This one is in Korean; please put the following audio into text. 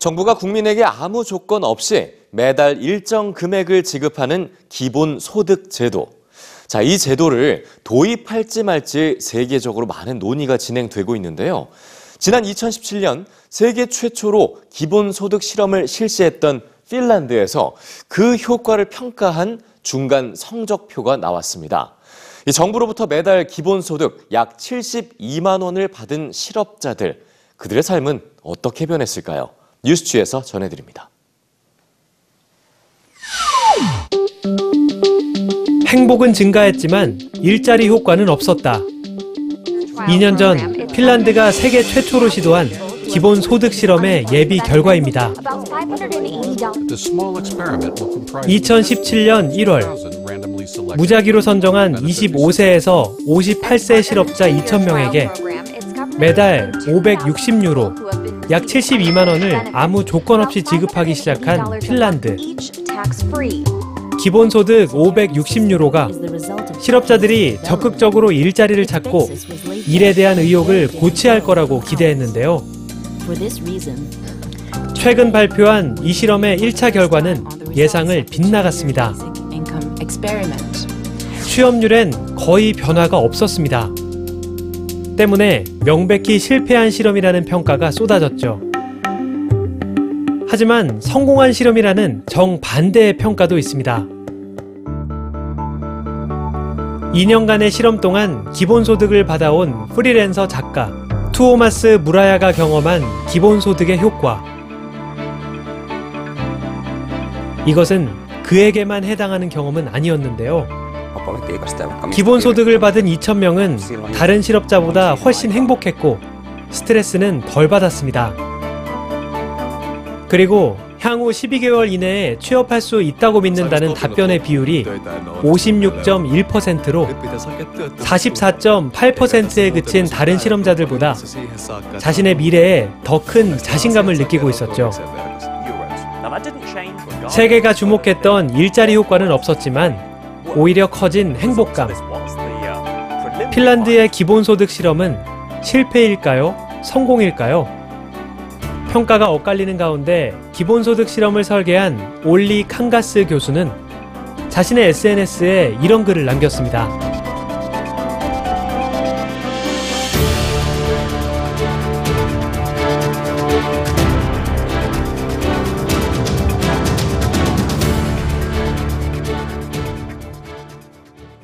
정부가 국민에게 아무 조건 없이 매달 일정 금액을 지급하는 기본 소득 제도. 자, 이 제도를 도입할지 말지 세계적으로 많은 논의가 진행되고 있는데요. 지난 2017년 세계 최초로 기본 소득 실험을 실시했던 핀란드에서 그 효과를 평가한 중간 성적표가 나왔습니다. 이 정부로부터 매달 기본소득 약 72만 원을 받은 실업자들, 그들의 삶은 어떻게 변했을까요? 뉴스 취에서 전해드립니다. 행복은 증가했지만 일자리 효과는 없었다. 2년 전 핀란드가 세계 최초로 시도한 기본 소득 실험의 예비 결과입니다. 2017년 1월 무작위로 선정한 25세에서 58세 실업자 2,000명에게 매달 560유로, 약 72만 원을 아무 조건 없이 지급하기 시작한 핀란드. 기본소득 560유로가 실업자들이 적극적으로 일자리를 찾고 일에 대한 의욕을 고취할 거라고 기대했는데요. 최근 발표한 이 실험의 1차 결과는 예상을 빗나갔습니다. 취업률엔 거의 변화가 없었습니다. 때문에 명백히 실패한 실험이라는 평가가 쏟아졌죠. 하지만 성공한 실험이라는 정반대의 평가도 있습니다. 2년간의 실험 동안 기본소득을 받아온 프리랜서 작가 투오마스 무라야가 경험한 기본소득의 효과. 이것은 그에게만 해당하는 경험은 아니었는데요. 기본소득을 받은 2,000명은 다른 실업자보다 훨씬 행복했고 스트레스는 덜 받았습니다. 그리고 향후 12개월 이내에 취업할 수 있다고 믿는다는 답변의 비율이 56.1%로 44.8%에 그친 다른 실험자들보다 자신의 미래에 더 큰 자신감을 느끼고 있었죠. 세계가 주목했던 일자리 효과는 없었지만 오히려 커진 행복감. 핀란드의 기본소득 실험은 실패일까요? 성공일까요? 평가가 엇갈리는 가운데 기본소득 실험을 설계한 올리 칸가스 교수는 자신의 SNS에 이런 글을 남겼습니다.